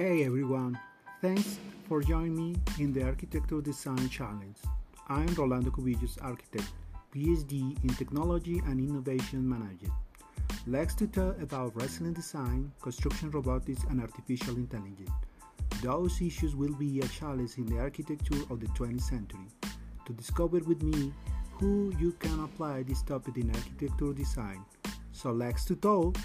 Hey everyone, thanks for joining me in the Architecture Design Challenge. I'm Rolando Cubillos, architect, PhD in Technology and Innovation Management. Let's to talk about resilient design, construction robotics, and artificial intelligence. Those issues will be a challenge in the architecture of the 20th century. To discover with me who you can apply this topic in architecture design. So let's to talk.